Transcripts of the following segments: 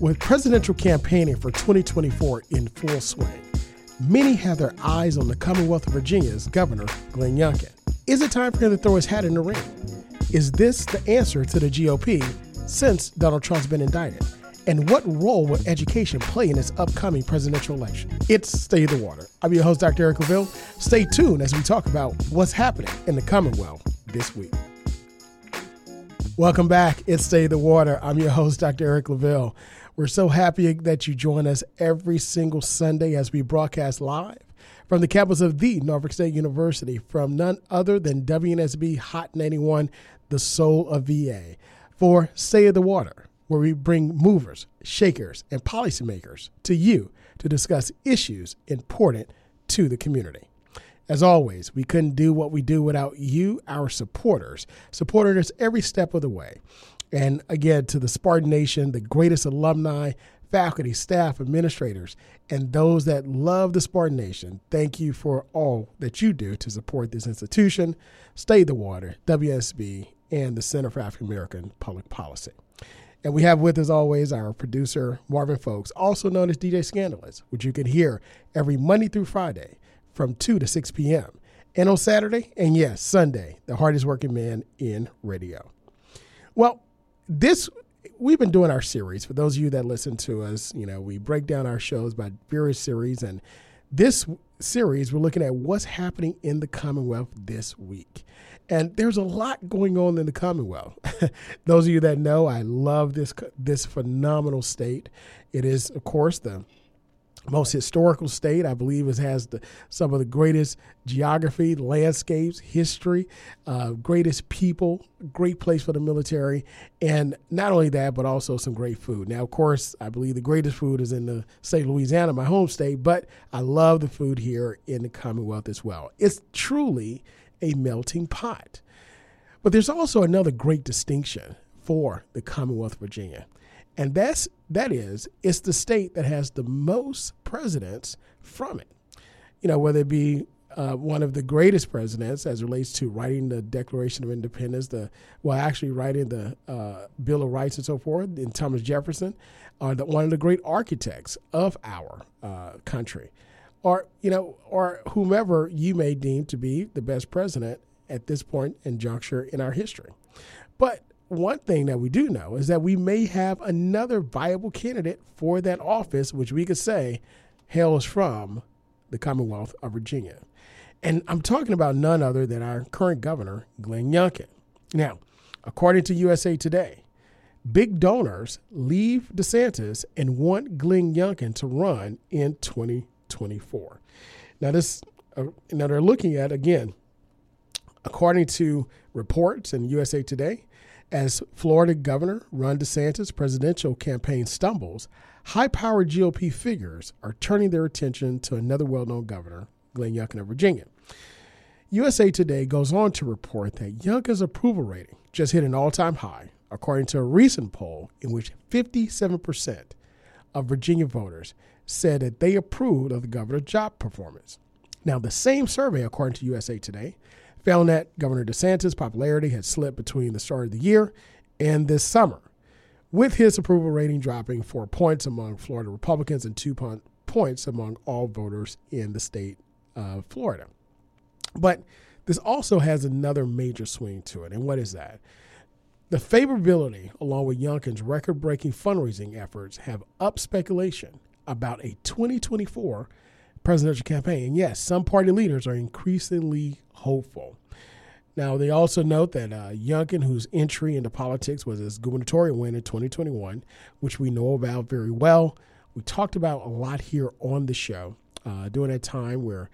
With presidential campaigning for 2024 in full swing, many have their eyes on the Commonwealth of Virginia's Governor, Glenn Youngkin. Is it time for him to throw his hat in the ring? Is this the answer to the GOP since Donald Trump's been indicted? And what role will education play in this upcoming presidential election? It's Stay the Water. I'm your host, Dr. Eric Claville. Stay tuned as we talk about what's happening in the Commonwealth this week. Welcome back. It's Stay the Water. I'm your host, Dr. Eric Claville. We're so happy that you join us every single Sunday as we broadcast live from the campus of the Norfolk State University from none other than WNSB Hot 91, the soul of VA, for Stay the Water, where we bring movers, shakers, and policymakers to you to discuss issues important to the community. As always, we couldn't do what we do without you, our supporters, supporting us every step of the way. And again, to the Spartan Nation, the greatest alumni, faculty, staff, administrators, and those that love the Spartan Nation, thank you for all that you do to support this institution, Stay the Water, WSB, and the Center for African American Public Policy. And we have with us always our producer, Marvin Folks, also known as DJ Scandalous, which you can hear every Monday through Friday from 2 to 6 p.m. And on Saturday, and yes, Sunday, the hardest working man in radio. Well, this we've been doing our series. For those of you that listen to us, you know, we break down our shows by various series. And this series, we're looking at what's happening in the Commonwealth this week. And there's a lot going on in the Commonwealth. those of you that know, I love this this phenomenal state. It is, of course, the most historical state. I believe it has the, some of the greatest geography, landscapes, history, uh, greatest people, great place for the military, and not only that, but also some great food. Now, of course, I believe the greatest food is in the state of Louisiana, my home state, but I love the food here in the Commonwealth as well. It's truly a melting pot. But there's also another great distinction for the Commonwealth of Virginia and that's that is it's the state that has the most presidents from it. You know, whether it be uh, one of the greatest presidents as relates to writing the Declaration of Independence, the well, actually writing the uh, Bill of Rights and so forth, in Thomas Jefferson, or the, one of the great architects of our uh, country, or you know, or whomever you may deem to be the best president at this point and juncture in our history. But one thing that we do know is that we may have another viable candidate for that office, which we could say hails from the Commonwealth of Virginia. And I'm talking about none other than our current governor, Glenn Youngkin. Now, according to USA Today, big donors leave DeSantis and want Glenn Youngkin to run in 2024. Now, this uh, now they're looking at again, according to reports in USA Today, as Florida Governor Ron DeSantis' presidential campaign stumbles, high powered GOP figures are turning their attention to another well known governor, Glenn Youngkin of Virginia. USA Today goes on to report that Youngkin's approval rating just hit an all time high, according to a recent poll in which 57% of Virginia voters said that they approved of the governor's job performance. Now, the same survey, according to USA Today, found that Governor DeSantis' popularity had slipped between the start of the year and this summer, with his approval rating dropping four points among Florida Republicans and two points among all voters in the state of Florida. But this also has another major swing to it. And what is that? The favorability, along with Youngkin's record breaking fundraising efforts, have up speculation about a 2024 presidential campaign. And yes, some party leaders are increasingly hopeful. Now, they also note that uh, Youngkin, whose entry into politics was his gubernatorial win in 2021, which we know about very well, we talked about a lot here on the show uh, during that time where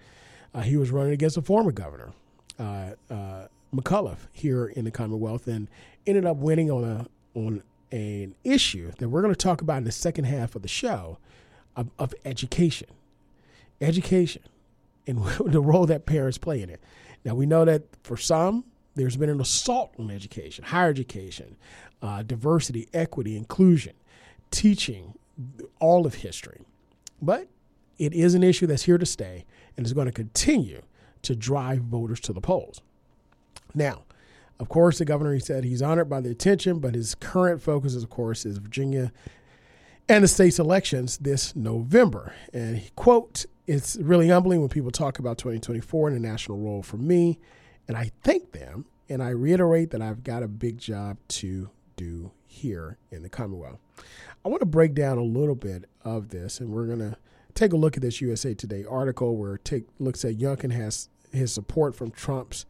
uh, he was running against a former governor, uh, uh, McAuliffe, here in the Commonwealth, and ended up winning on a on an issue that we're going to talk about in the second half of the show of, of education, education, and the role that parents play in it. Now, we know that for some, there's been an assault on education, higher education, uh, diversity, equity, inclusion, teaching, all of history. But it is an issue that's here to stay and is going to continue to drive voters to the polls. Now, of course, the governor he said he's honored by the attention, but his current focus, is, of course, is Virginia and the state's elections this November. And he, quote, it's really humbling when people talk about 2024 and the national role for me. And I thank them. And I reiterate that I've got a big job to do here in the Commonwealth. I want to break down a little bit of this, and we're going to take a look at this USA Today article where take, looks at Youngkin has his support from Trump's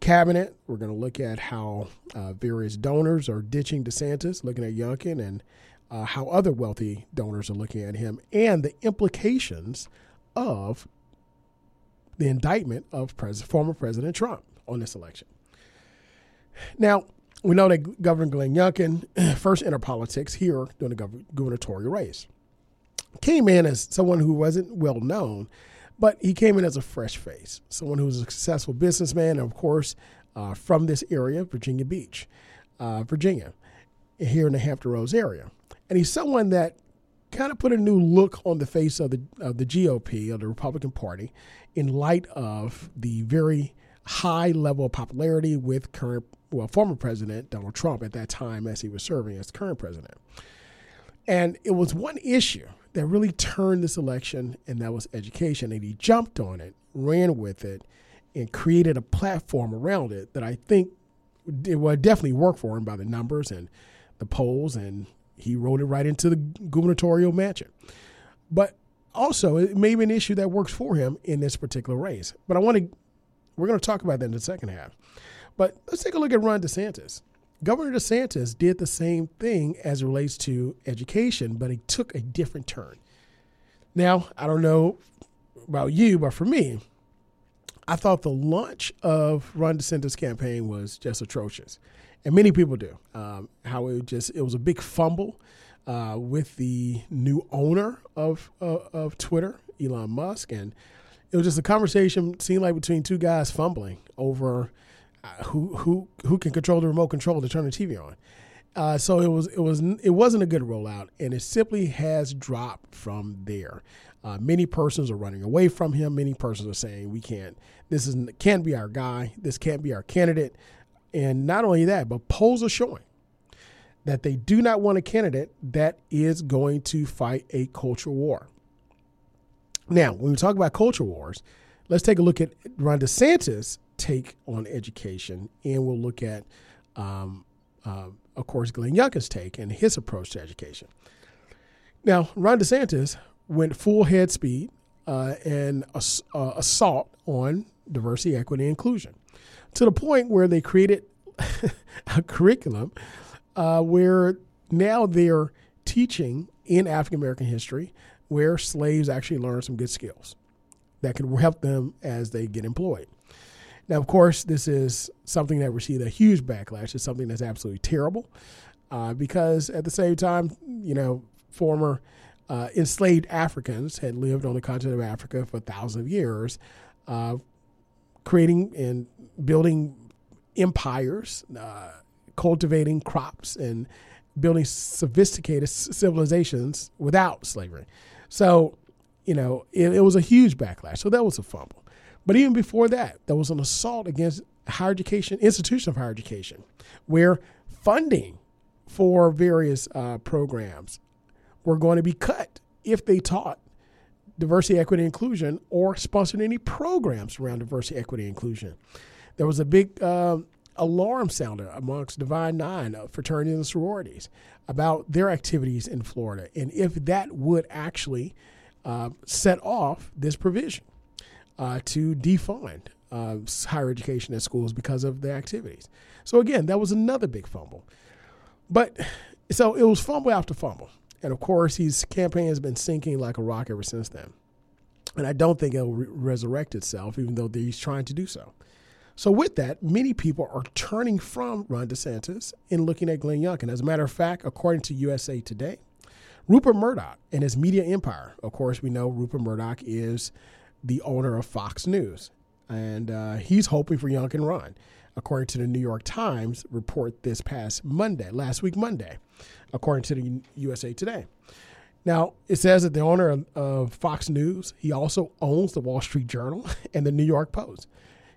cabinet. We're going to look at how uh, various donors are ditching DeSantis, looking at Youngkin, and uh, how other wealthy donors are looking at him, and the implications of the indictment of pres- former President Trump on this election. Now, we know that Governor Glenn Youngkin first entered politics here during the gov- gubernatorial race. Came in as someone who wasn't well known, but he came in as a fresh face, someone who was a successful businessman, and of course, uh, from this area, Virginia Beach, uh, Virginia, here in the Hampton Roads area. And he's someone that kind of put a new look on the face of the of the GOP, of the Republican Party, in light of the very high level of popularity with current, well, former President Donald Trump at that time as he was serving as current president. And it was one issue that really turned this election, and that was education. And he jumped on it, ran with it, and created a platform around it that I think it would definitely work for him by the numbers and the polls, and he wrote it right into the gubernatorial mansion. But also, it may be an issue that works for him in this particular race. But I want to, we're going to talk about that in the second half. But let's take a look at Ron DeSantis. Governor DeSantis did the same thing as it relates to education, but he took a different turn. Now, I don't know about you, but for me, I thought the launch of Ron DeSantis' campaign was just atrocious, and many people do. Um, how it just it was a big fumble uh, with the new owner of uh, of Twitter, Elon Musk, and it was just a conversation seemed like between two guys fumbling over who who who can control the remote control to turn the TV on. Uh, so it was it was it wasn't a good rollout, and it simply has dropped from there. Uh, many persons are running away from him. Many persons are saying we can't. This is can't be our guy. This can't be our candidate. And not only that, but polls are showing that they do not want a candidate that is going to fight a culture war. Now, when we talk about culture wars, let's take a look at Ron DeSantis take on education, and we'll look at, um, uh, of course, Glenn Youngkin's take and his approach to education. Now, Ron DeSantis went full head speed uh, and ass- uh, assault on diversity, equity, inclusion to the point where they created a curriculum uh, where now they're teaching in African American history where slaves actually learn some good skills that can help them as they get employed. Now, of course, this is something that received a huge backlash. It's something that's absolutely terrible uh, because at the same time, you know, former uh, enslaved Africans had lived on the continent of Africa for thousands of years, uh, creating and building empires, uh, cultivating crops, and building sophisticated civilizations without slavery. So, you know, it, it was a huge backlash. So that was a fumble. But even before that, there was an assault against higher education, institution of higher education, where funding for various uh, programs were going to be cut if they taught diversity, equity, inclusion or sponsored any programs around diversity, equity, inclusion. There was a big uh, alarm sounder amongst Divine Nine uh, fraternities and sororities about their activities in Florida and if that would actually uh, set off this provision uh, to defund uh, higher education at schools because of the activities. So again, that was another big fumble. But so it was fumble after fumble. And of course, his campaign has been sinking like a rock ever since then. And I don't think it'll re- resurrect itself, even though he's trying to do so. So, with that, many people are turning from Ron DeSantis and looking at Glenn Youngkin. As a matter of fact, according to USA Today, Rupert Murdoch and his media empire, of course, we know Rupert Murdoch is the owner of Fox News. And uh, he's hoping for Youngkin Ron, according to the New York Times report this past Monday, last week Monday, according to the USA Today. Now, it says that the owner of, of Fox News, he also owns the Wall Street Journal and the New York Post.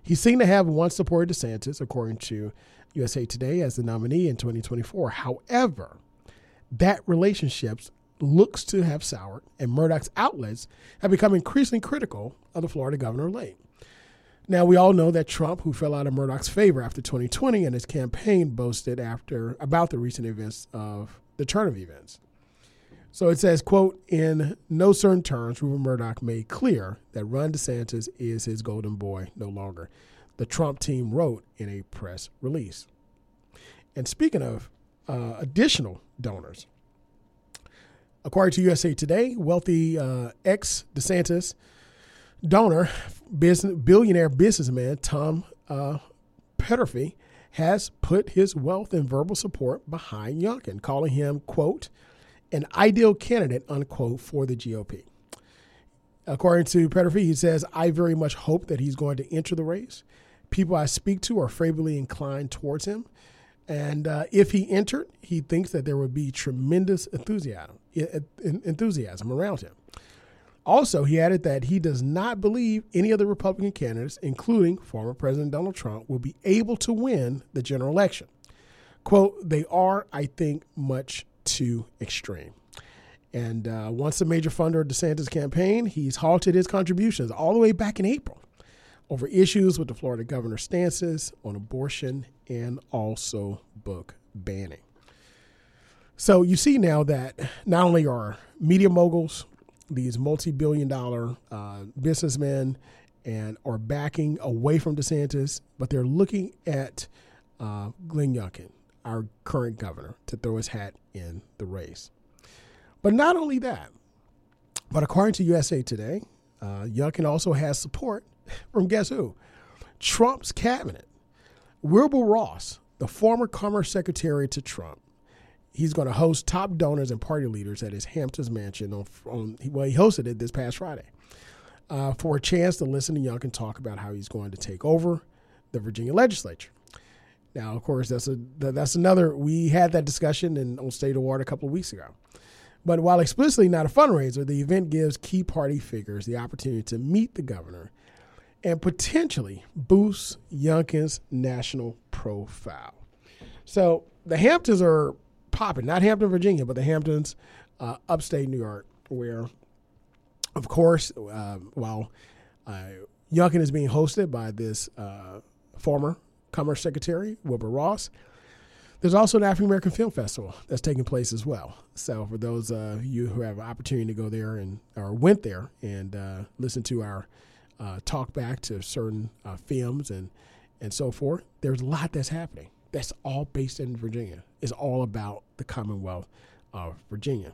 He seemed to have once supported DeSantis, according to USA Today, as the nominee in 2024. However, that relationship looks to have soured, and Murdoch's outlets have become increasingly critical of the Florida governor late. Now, we all know that Trump, who fell out of Murdoch's favor after 2020 and his campaign boasted after about the recent events of the turn of events. So it says, quote, in no certain terms, Rupert Murdoch made clear that Ron DeSantis is his golden boy no longer. The Trump team wrote in a press release. And speaking of uh, additional donors, according to USA Today, wealthy uh, ex DeSantis donor, business, billionaire businessman Tom uh, Peterffy has put his wealth and verbal support behind Youngkin, calling him, quote, an ideal candidate, unquote, for the GOP. According to Peterffy, he says, I very much hope that he's going to enter the race. People I speak to are favorably inclined towards him. And uh, if he entered, he thinks that there would be tremendous enthusiasm, enthusiasm around him. Also, he added that he does not believe any of the Republican candidates, including former President Donald Trump, will be able to win the general election. Quote, they are, I think, much too extreme. And uh, once a major funder of DeSantis' campaign, he's halted his contributions all the way back in April over issues with the Florida governor's stances on abortion and also book banning. So you see now that not only are media moguls, these multi-billion dollar uh, businessmen and are backing away from DeSantis, but they're looking at uh, Glenn Youngkin, our current governor, to throw his hat in the race. But not only that, but according to USA Today, uh, Youngkin also has support from guess who? Trump's cabinet. Wilbur Ross, the former Commerce Secretary to Trump, he's going to host top donors and party leaders at his Hamptons mansion on, on well, he hosted it this past Friday uh, for a chance to listen to Youngkin talk about how he's going to take over the Virginia legislature. Now, of course, that's a that's another. We had that discussion in on State of Ward a couple of weeks ago. But while explicitly not a fundraiser, the event gives key party figures the opportunity to meet the governor and potentially boost Youngkin's national profile. So the Hamptons are popping. Not Hampton, Virginia, but the Hamptons, uh, upstate New York, where, of course, uh, while uh, Youngkin is being hosted by this uh, former Commerce Secretary, Wilbur Ross, there's also an African American Film Festival that's taking place as well. So for those of you who have an opportunity to go there and or went there and uh, listen to our uh, talk back to certain uh, films and and so forth, there's a lot that's happening that's all based in Virginia. It's all about the Commonwealth of Virginia.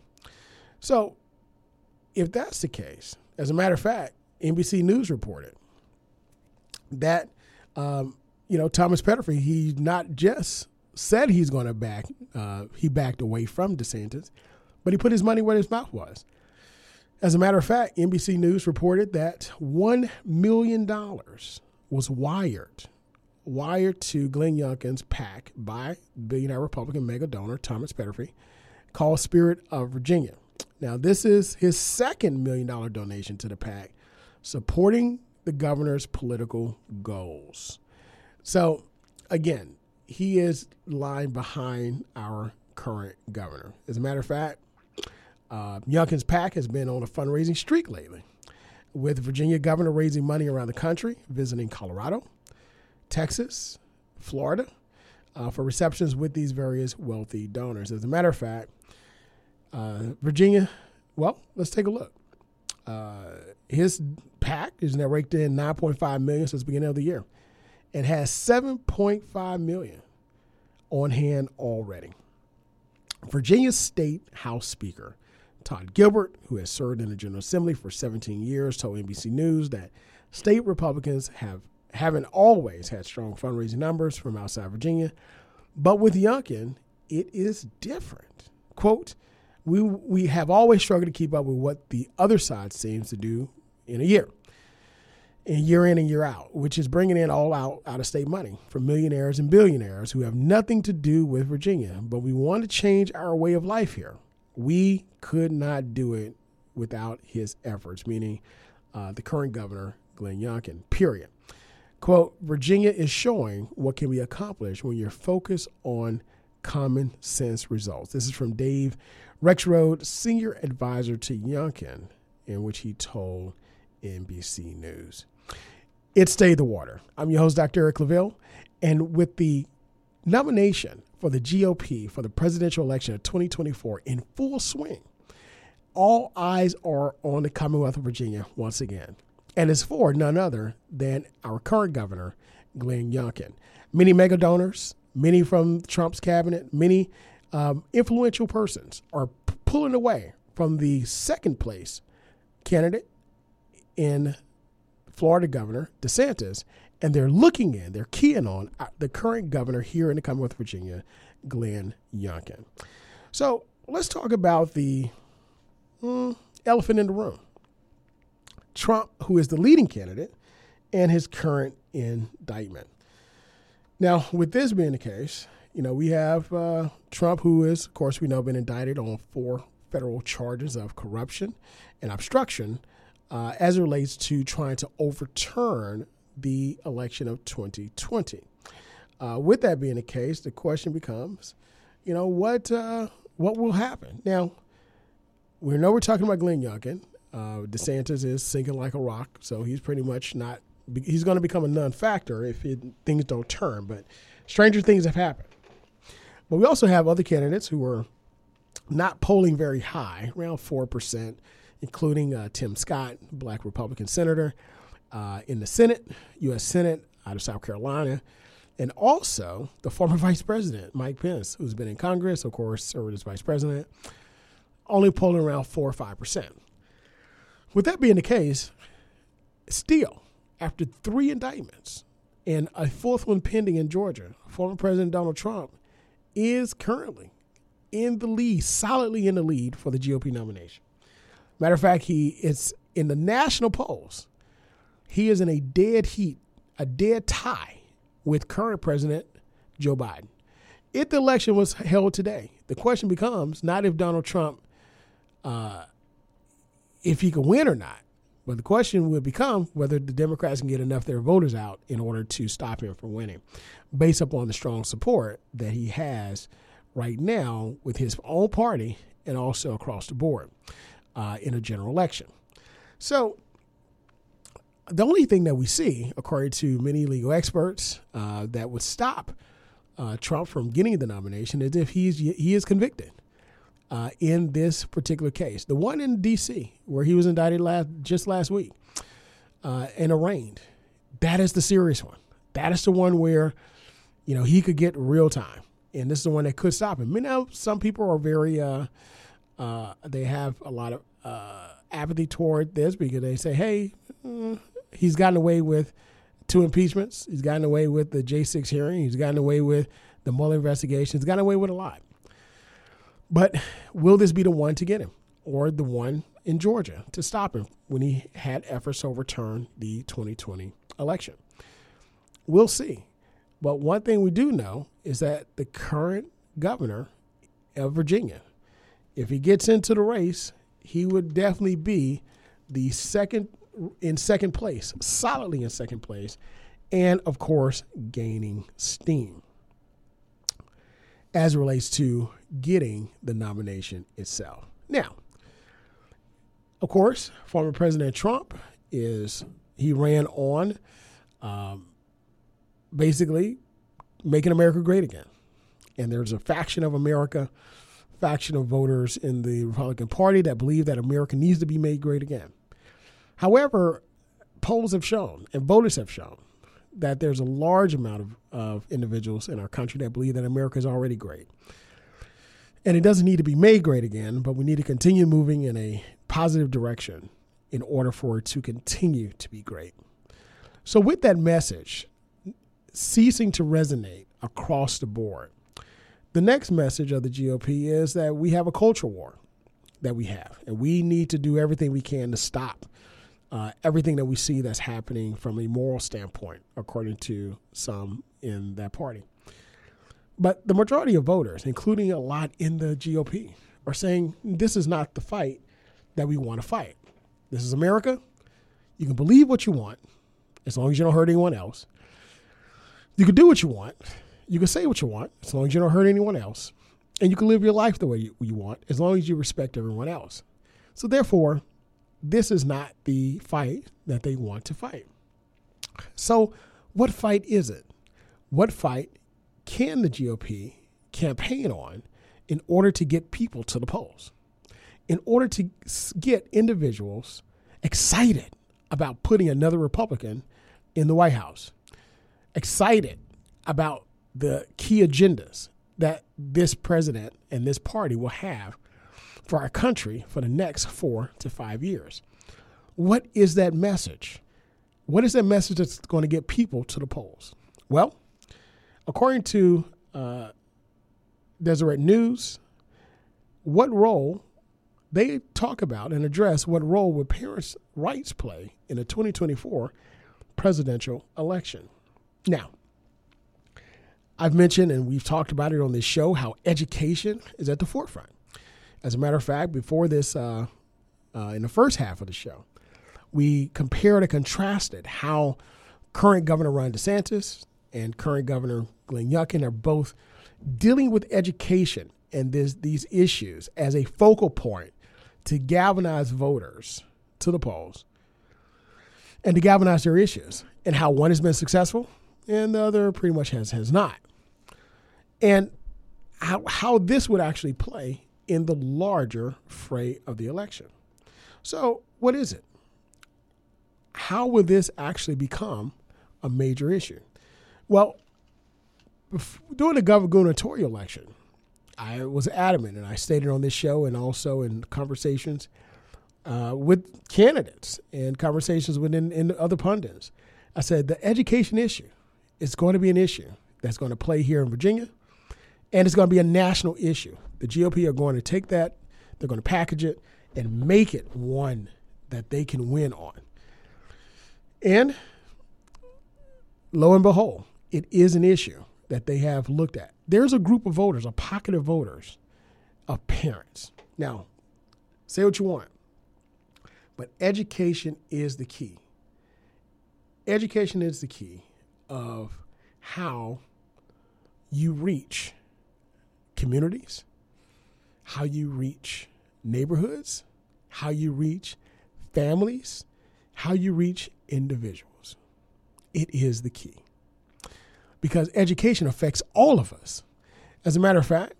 So, if that's the case, as a matter of fact, NBC News reported that um, you know Thomas Peterffy he not just said he's going to back uh, he backed away from DeSantis, but he put his money where his mouth was. As a matter of fact, NBC News reported that one million dollars was wired wired to Glenn Youngkin's PAC by billionaire Republican mega donor Thomas Peterffy called Spirit of Virginia. Now, this is his second million dollar donation to the PAC, supporting the governor's political goals. So, again, he is lying behind our current governor. As a matter of fact, uh, Youngkin's PAC has been on a fundraising streak lately, with Virginia governor raising money around the country, visiting Colorado, Texas, Florida, uh, for receptions with these various wealthy donors. As a matter of fact, uh, Virginia, well, let's take a look. Uh, his PAC is now raked in 9.5 million since the beginning of the year, and has 7.5 million on hand already. Virginia State House Speaker Todd Gilbert, who has served in the General Assembly for 17 years, told NBC News that state Republicans have haven't always had strong fundraising numbers from outside Virginia, but with Youngkin, it is different. Quote, we, we have always struggled to keep up with what the other side seems to do in a year, and year in and year out, which is bringing in all out out of state money from millionaires and billionaires who have nothing to do with Virginia. But we want to change our way of life here. We could not do it without his efforts, meaning uh, the current governor, Glenn Youngkin, period. Quote, Virginia is showing what can be accomplished when you're focused on common sense results. This is from Dave Rexrode, senior advisor to Youngkin, in which he told NBC News. It stayed the water. I'm your host, Dr. Eric Claville, and with the nomination for the GOP for the presidential election of 2024 in full swing, all eyes are on the Commonwealth of Virginia once again. And it's for none other than our current governor, Glenn Youngkin. Many mega donors, many from Trump's cabinet, many um, influential persons are p- pulling away from the second place candidate in Florida Governor DeSantis, and they're looking in, they're keying on uh, the current governor here in the Commonwealth of Virginia, Glenn Youngkin. So let's talk about the mm, elephant in the room. Trump, who is the leading candidate, and his current indictment. Now, with this being the case, you know, we have uh, Trump, who is, of course, we know, been indicted on four federal charges of corruption and obstruction uh, as it relates to trying to overturn the election of 2020. Uh, with that being the case, the question becomes, you know, what uh, what will happen? Now, we know we're talking about Glenn Youngkin. Uh, DeSantis is sinking like a rock, so he's pretty much not. He's going to become a non-factor if it, things don't turn. But stranger things have happened. But we also have other candidates who are not polling very high, around four percent, including uh, Tim Scott, Black Republican senator uh, in the Senate, U.S. Senate out of South Carolina, and also the former Vice President Mike Pence, who's been in Congress, of course, served as Vice President, only polling around four or five percent. With that being the case, still, after three indictments and a fourth one pending in Georgia, former President Donald Trump is currently in the lead, solidly in the lead for the GOP nomination. Matter of fact, he is in the national polls. He is in a dead heat, a dead tie with current President Joe Biden. If the election was held today, the question becomes not if Donald Trump uh, if he could win or not. But the question would become whether the Democrats can get enough of their voters out in order to stop him from winning, based upon the strong support that he has right now with his own party and also across the board uh, in a general election. So, the only thing that we see, according to many legal experts, uh, that would stop uh, Trump from getting the nomination is if he's he is convicted uh, in this particular case. The one in D.C., where he was indicted last, just last week uh, and arraigned, that is the serious one. That is the one where, you know, he could get real time. And this is the one that could stop him. You know, some people are very, uh, uh they have a lot of uh, apathy toward this because they say, hey, mm, he's gotten away with two impeachments. He's gotten away with the J6 hearing. He's gotten away with the Mueller investigation. He's gotten away with a lot. But will this be the one to get him or the one in Georgia to stop him when he had efforts to overturn the 2020 election? We'll see. But one thing we do know is that the current governor of Virginia, if he gets into the race, he would definitely be the second in second place, solidly in second place, and of course, gaining steam as relates to getting the nomination itself. Now, of course, former President Trump is he ran on um, basically making America great again. And there's a faction of America, faction of voters in the Republican Party that believe that America needs to be made great again. However, polls have shown and voters have shown that there's a large amount of, of individuals in our country that believe that America is already great. And it doesn't need to be made great again, but we need to continue moving in a positive direction in order for it to continue to be great. So, with that message ceasing to resonate across the board, the next message of the GOP is that we have a culture war that we have, and we need to do everything we can to stop uh, everything that we see that's happening from a moral standpoint, according to some in that party. But the majority of voters, including a lot in the GOP, are saying this is not the fight that we want to fight. This is America. You can believe what you want as long as you don't hurt anyone else. You can do what you want. you can say what you want as long as you don't hurt anyone else. And you can live your life the way you, you want as long as you respect everyone else. So, therefore, this is not the fight that they want to fight. So, what fight is it? What fight can the GOP campaign on in order to get people to the polls? In order to get individuals excited about putting another Republican in the White House, excited about the key agendas that this president and this party will have for our country for the next four to five years. What is that message? What is that message that's going to get people to the polls? Well, according to uh, Deseret News, what role they talk about and address what role would parents' rights play in the 2024 presidential election. Now, I've mentioned and we've talked about it on this show how education is at the forefront. As a matter of fact, before this, uh, uh, in the first half of the show, we compared and contrasted how current Governor Ron DeSantis and current Governor Glenn Youngkin are both dealing with education and this, these issues as a focal point to galvanize voters to the polls and to galvanize their issues, and how one has been successful and the other pretty much has has not. And how, how this would actually play in the larger fray of the election. So, what is it? How will this actually become a major issue? Well, during the gubernatorial election, I was adamant, and I stated on this show and also in conversations uh, with candidates and conversations within in other pundits. I said the education issue is going to be an issue that's going to play here in Virginia, and it's going to be a national issue. The GOP are going to take that, they're going to package it, and make it one that they can win on. And lo and behold, it is an issue that they have looked at. There's a group of voters, a pocket of voters, of parents. Now, say what you want, but education is the key. Education is the key of how you reach communities, how you reach neighborhoods, how you reach families, how you reach individuals. It is the key. Because education affects all of us. As a matter of fact,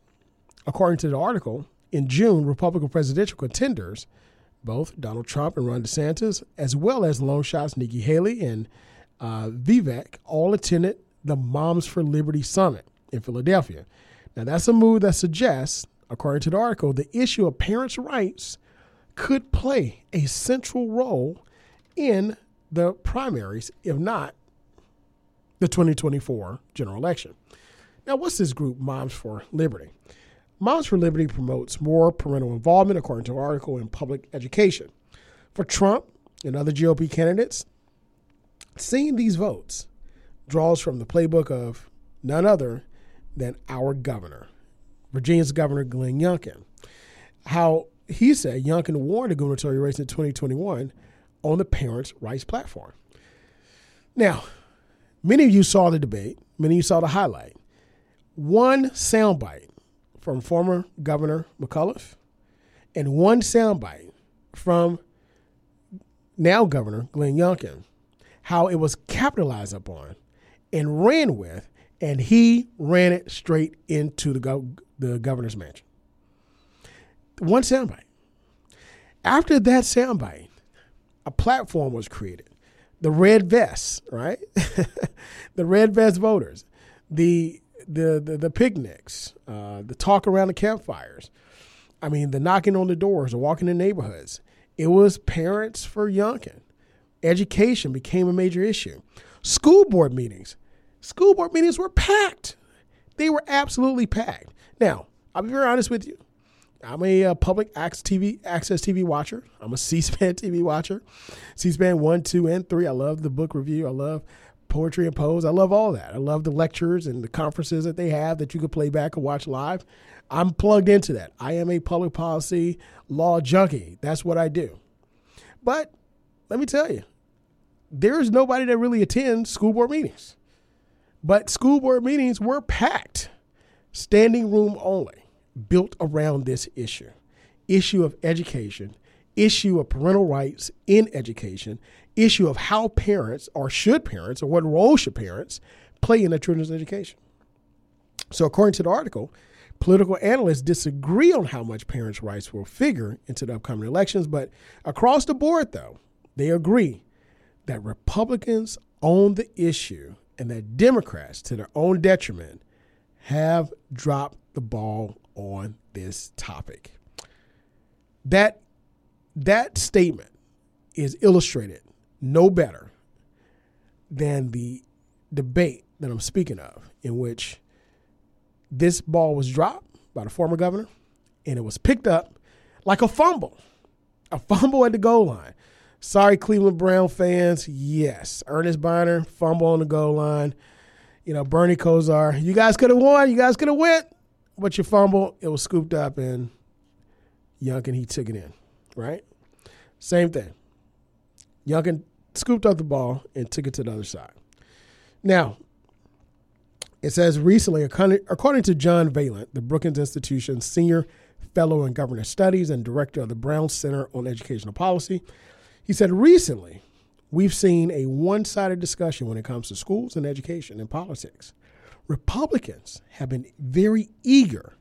according to the article, in June, Republican presidential contenders, both Donald Trump and Ron DeSantis, as well as long shots Nikki Haley and uh, Vivek, all attended the Moms for Liberty Summit in Philadelphia. Now, that's a move that suggests, according to the article, the issue of parents' rights could play a central role in the primaries, if not the 2024 general election. Now, what's this group, Moms for Liberty? Moms for Liberty promotes more parental involvement, according to an article in public education. For Trump and other GOP candidates, seeing these votes draws from the playbook of none other than our governor, Virginia's Governor Glenn Youngkin. How he said Youngkin won the gubernatorial race in 2021 on the Parents' Rights platform. Now, many of you saw the debate, many of you saw the highlight. One soundbite from former Governor McAuliffe and one soundbite from now Governor Glenn Youngkin, how it was capitalized upon and ran with and he ran it straight into the, go- the governor's mansion. One soundbite. After that soundbite, a platform was created. The red vests, right? the red vest voters, the the the, the picnics, uh, the talk around the campfires. I mean, the knocking on the doors, the walking in neighborhoods. It was parents for Youngkin. Education became a major issue. School board meetings School board meetings were packed. They were absolutely packed. Now, I'll be very honest with you. I'm a uh, public access TV, access TV watcher. I'm a C-SPAN TV watcher. C-SPAN 1, 2, and 3. I love the book review. I love poetry and pose. I love all that. I love the lectures and the conferences that they have that you can play back and watch live. I'm plugged into that. I am a public policy law junkie. That's what I do. But let me tell you, there is nobody that really attends school board meetings. But school board meetings were packed, standing room only, built around this issue issue of education, issue of parental rights in education, issue of how parents, or should parents, or what role should parents play in their children's education. So, according to the article, political analysts disagree on how much parents' rights will figure into the upcoming elections, but across the board, though, they agree that Republicans own the issue and that Democrats, to their own detriment, have dropped the ball on this topic. That that statement is illustrated no better than the debate that I'm speaking of, in which this ball was dropped by the former governor and it was picked up like a fumble, a fumble at the goal line. Sorry, Cleveland Brown fans. Yes, Ernest Byner, fumble on the goal line. You know, Bernie Kosar, you guys could have won. You guys could have went, but you fumble. It was scooped up and Youngkin, he took it in, right? Same thing. Youngkin scooped up the ball and took it to the other side. Now, it says recently, according to Jon Valant, the Brookings Institution senior fellow in government studies and director of the Brown Center on Educational Policy, he said recently we've seen a one sided discussion when it comes to schools and education and politics. Republicans have been very eager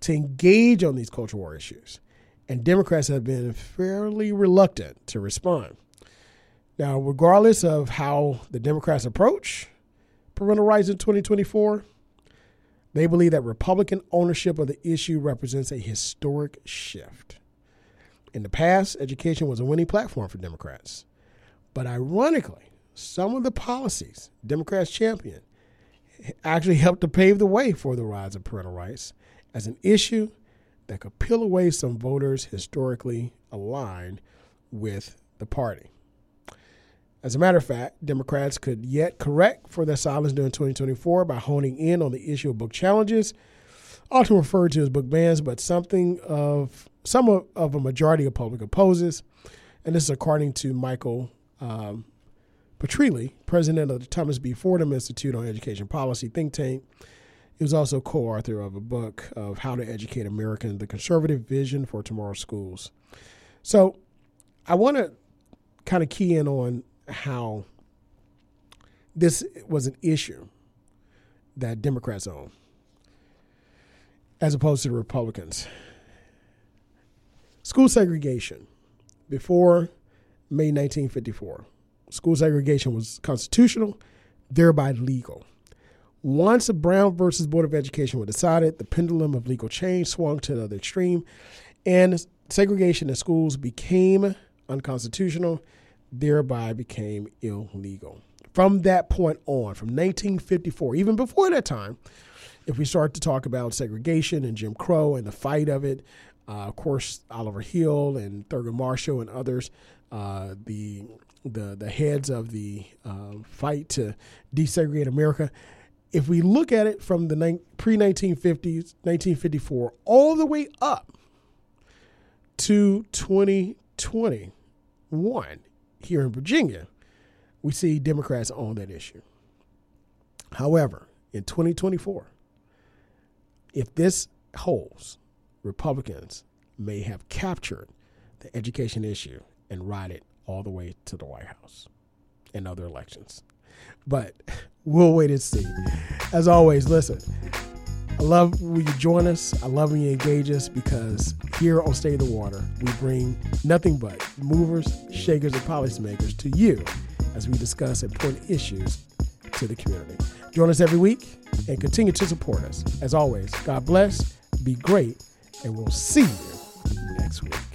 to engage on these cultural war issues, and Democrats have been fairly reluctant to respond. Now, regardless of how the Democrats approach parental rights in 2024, they believe that Republican ownership of the issue represents a historic shift. In the past, education was a winning platform for Democrats. But ironically, some of the policies Democrats championed actually helped to pave the way for the rise of parental rights as an issue that could peel away some voters historically aligned with the party. As a matter of fact, Democrats could yet correct for their silence during 2024 by honing in on the issue of book challenges, often referred to as book bans, but something of some of, of a majority of public opposes. And this is according to Michael um, Petrilli, president of the Thomas B. Fordham Institute on Education Policy think tank. He was also co-author of a book of How to Educate Americans: The Conservative Vision for Tomorrow's Schools. So, I want to kind of key in on how this was an issue that Democrats own, as opposed to the Republicans. School segregation before May 1954. School segregation was constitutional, thereby legal. Once Brown versus Board of Education was decided, the pendulum of legal change swung to the other extreme, and segregation in schools became unconstitutional thereby became illegal. From that point on, from 1954, even before that time, if we start to talk about segregation and Jim Crow and the fight of it, uh, of course, Oliver Hill and Thurgood Marshall and others, uh, the the the heads of the uh, fight to desegregate America. If we look at it from the pre 1950s, 1954, all the way up to 2021, here in Virginia, we see Democrats on that issue. However, in 2024, if this holds, Republicans may have captured the education issue and ride it all the way to the White House and other elections. But we'll wait and see. As always, listen, I love when you join us. I love when you engage us because here on Stay the Water, we bring nothing but movers, shakers, and policymakers to you as we discuss important issues to the community. Join us every week and continue to support us. As always, God bless, be great, and we'll see you next week.